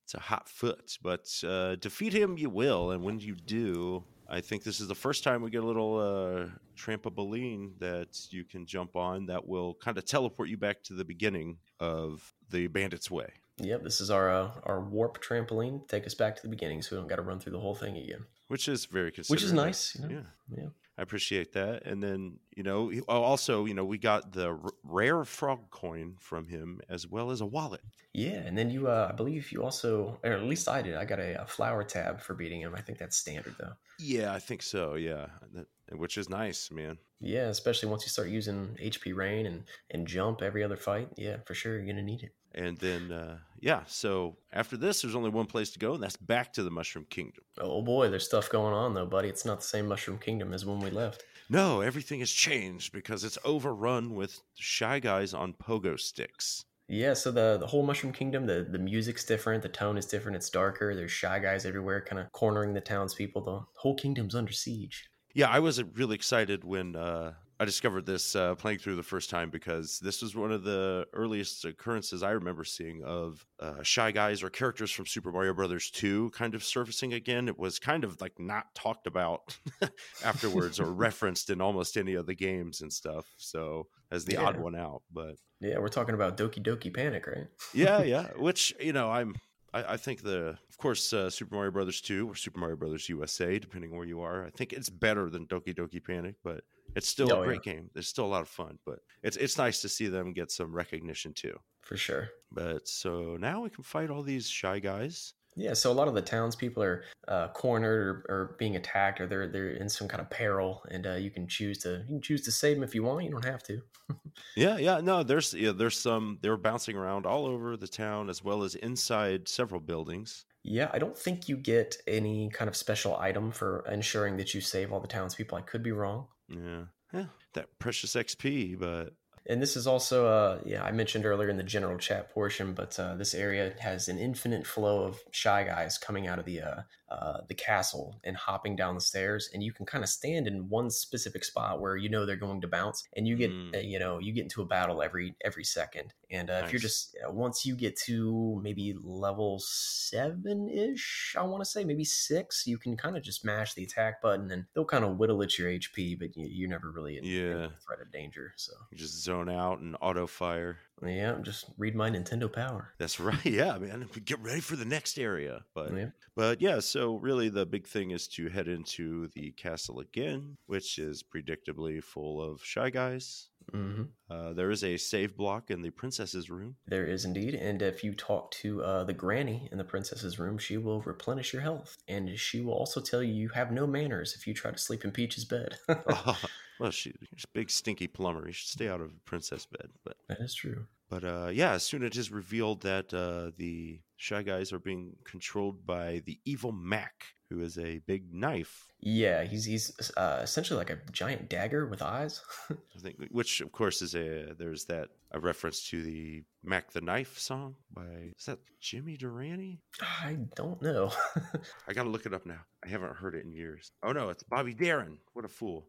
It's a hot foot, but uh, defeat him you will. And when you do, I think this is the first time we get a little uh, trampoline that you can jump on that will kind of teleport you back to the beginning of the Bandit's Way. Yep, this is our uh, our warp trampoline. Take us back to the beginning, so we don't got to run through the whole thing again. Which is very consistent. Which is nice. You know? Yeah. Yeah. I appreciate that. And then, you know, oh, also, you know, we got the r- rare frog coin from him as well as a wallet. Yeah, and then you, uh, I believe you also, or at least I did. I got a, a flower tab for beating him. I think that's standard though. Yeah, I think so. Yeah. That, which is nice, man. Yeah, especially once you start using HP rain and and jump every other fight. Yeah, for sure, you're gonna need it. And then, uh, yeah, so after this, there's only one place to go, and that's back to the Mushroom Kingdom. Oh boy, there's stuff going on though, buddy. It's not the same Mushroom Kingdom as when we left. No, everything has changed because it's overrun with shy guys on pogo sticks. Yeah, so the the whole Mushroom Kingdom, the the music's different, the tone is different, it's darker. There's shy guys everywhere, kind of cornering the townspeople. The whole kingdom's under siege. Yeah, I was really excited when uh, I discovered this uh, playing through the first time because this was one of the earliest occurrences I remember seeing of uh, shy guys or characters from Super Mario Brothers 2 kind of surfacing again. It was kind of like not talked about afterwards or referenced in almost any of the games and stuff. So as the odd one out, but Yeah, we're talking about Doki Doki Panic, right? yeah, yeah. Which you know, I'm. I, I think the, of course, uh, Super Mario Brothers two or Super Mario Brothers USA, depending where you are. I think it's better than Doki Doki Panic, but it's still Oh, a yeah. great game. It's still a lot of fun, but it's it's nice to see them get some recognition too. For sure. But so now we can fight all these shy guys. Yeah, so a lot of the townspeople are uh, cornered or, or being attacked, or they're they're in some kind of peril, and uh, you can choose to you can choose to save them if you want. You don't have to. Yeah, yeah. No, there's yeah, there's some. They're bouncing around all over the town as well as inside several buildings. Yeah, I don't think you get any kind of special item for ensuring that you save all the townspeople. I could be wrong. Yeah, yeah. That precious XP, but And this is also, uh, yeah, I mentioned earlier in the general chat portion, but uh, this area has an infinite flow of shy guys coming out of the uh, uh, the castle and hopping down the stairs, and you can kind of stand in one specific spot where you know they're going to bounce, and you get, Mm. uh, you know, you get into a battle every every second. And uh, if you're just uh, once you get to maybe level seven ish, I want to say maybe six, you can kind of just mash the attack button, and they'll kind of whittle at your HP, but you, you're never really in, in Yeah. threat of danger. So. you just zone out and auto fire. Yeah, just read my Nintendo Power. That's right. Yeah, man. Get ready for the next area. But Yeah. but yeah, so really the big thing is to head into the castle again, which is predictably full of shy guys. Hmm Uh, there is a save block in the princess's room. There is indeed, and if you talk to uh, the granny in the princess's room, she will replenish your health, and she will also tell you you have no manners if you try to sleep in Peach's bed. well, she, she's a big stinky plumber. You should stay out of princess bed. But that is true. but uh, yeah, as soon as it is revealed that uh, the shy guys are being controlled by the evil Mack, who is a big knife Yeah, he's he's uh, essentially like a giant dagger with eyes. I think, which of course is a there's that a reference to the Mack the Knife song by is that Jimmy Durante? I don't know. I gotta look it up now. I haven't heard it in years. Oh no, it's Bobby Darin. What a fool!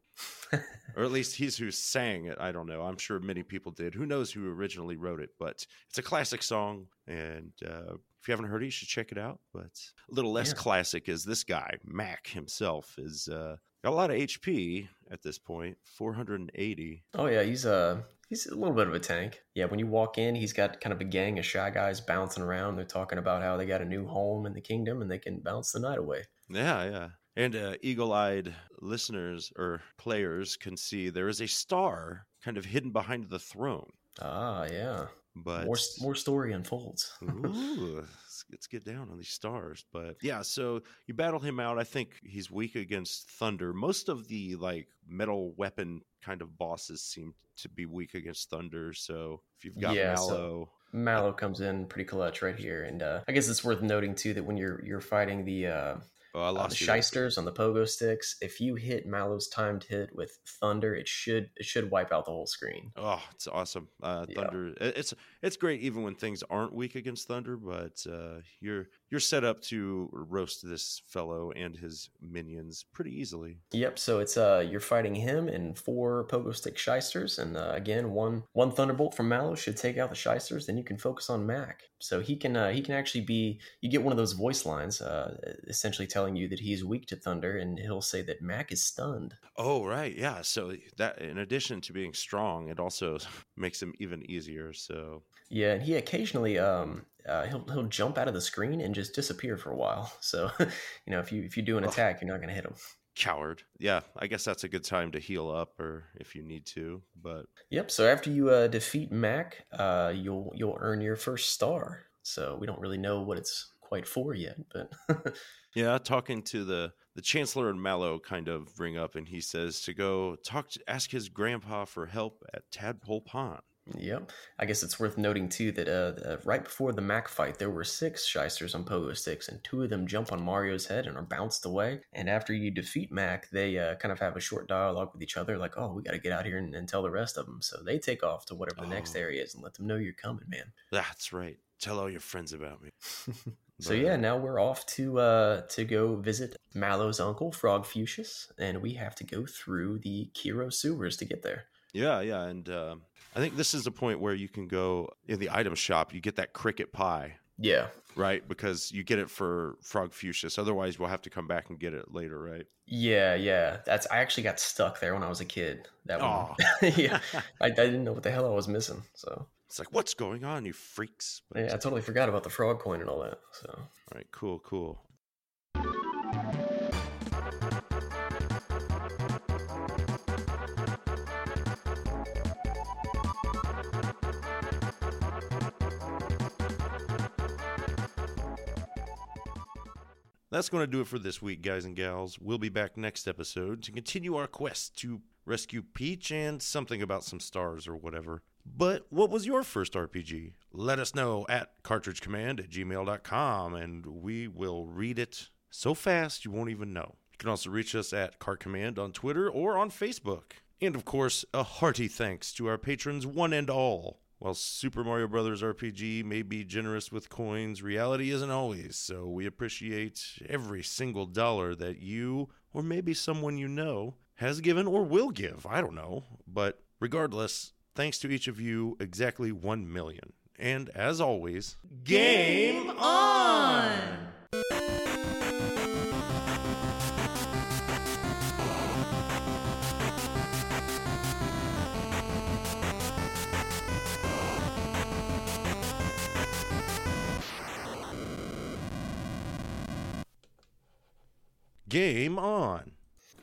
or at least he's who sang it. I don't know. I'm sure many people did. Who knows who originally wrote it? But it's a classic song, and uh, if you haven't heard it, you should check it out. But a little less Yeah. classic is this guy Mack himself is uh, got a lot of HP at this point, 480. oh yeah, he's uh he's a little bit of a tank. Yeah, when you walk in, he's got kind of a gang of shy guys bouncing around. They're talking about how they got a new home in the kingdom and they can bounce the night away. Yeah, yeah. And uh, eagle eyed listeners or players can see there is a star kind of hidden behind the throne. Ah, yeah. But More more story unfolds. Ooh, let's, let's get down on these stars. But yeah, so you battle him out. I think he's weak against thunder. Most of the like metal weapon kind of bosses seem to be weak against thunder. So if you've got Yeah, so- Mallow, Mallow comes in pretty clutch right here, and uh, I guess it's worth noting too that when you're you're fighting the uh, Oh, I lost the shysters on the pogo sticks. If you hit Mallow's timed hit with thunder, it should it should wipe out the whole screen. Oh, it's awesome. Uh, Thunder. it- It's it's great even when things aren't weak against Thunder, but uh, you're you're set up to roast this fellow and his minions pretty easily. Yep. So it's uh you're fighting him and four pogo stick shysters, and uh, again one one thunderbolt from Mallow should take out the shysters. Then you can focus on Mack. So he can uh, he can actually be you get one of those voice lines, uh, essentially telling you that he's weak to thunder, and he'll say that Mack is stunned. Oh right, yeah. So that in addition to being strong, it also makes him even easier. So Yeah, and he occasionally um uh, he'll he'll jump out of the screen and just disappear for a while. So you know if you if you do an Oh. attack, you're not gonna hit him. coward. Yeah, I guess that's a good time to heal up, or if you need to. But Yep. So after you uh, defeat Mack, uh, you'll you'll earn your first star. So we don't really know what it's quite for yet, but yeah, talking to the the chancellor and Mallow kind of bring up, and he says to go talk to ask his grandpa for help at Tadpole Pond. Yep. I guess it's worth noting too that uh, uh, right before the Mack fight, there were six shysters on pogo sticks, and two of them jump on Mario's head and are bounced away. And after you defeat Mack, they uh, kind of have a short dialogue with each other, like, "Oh, we got to get out here and, and tell the rest of them." So they take off to whatever the next Oh. area is and let them know you're coming, man. That's right. Tell all your friends about me. So yeah, uh, now we're off to uh to go visit Mallow's uncle, Frogfucius, and we have to go through the Kero sewers to get there. Yeah, yeah, and um, I think this is the point where you can go in the item shop. You get that cricket pie, Yeah. right? Because you get it for Frogfucius. Otherwise, we'll have to come back and get it later, right? Yeah, yeah. That's I actually got stuck there when I was a kid. That one. Yeah. I, I didn't know what the hell I was missing. So It's like, what's going on, you freaks? But yeah, I totally forgot about the frog coin and all that. So All right, cool, cool. That's going to do it for this week, guys and gals. We'll be back next episode to continue our quest to rescue Peach and something about some stars or whatever. But what was your first RPG? Let us know at cartridgecommand at gmail.com and we will read it so fast you won't even know. You can also reach us at Cart Command on Twitter or on Facebook. And of course, a hearty thanks to our patrons, one and all. While Super Mario Bros. RPG may be generous with coins, reality isn't always, so we appreciate every single dollar that you, or maybe someone you know, has given or will give. I don't know. But regardless, thanks to each of you, exactly 1 million. And as always, Game on! Game on!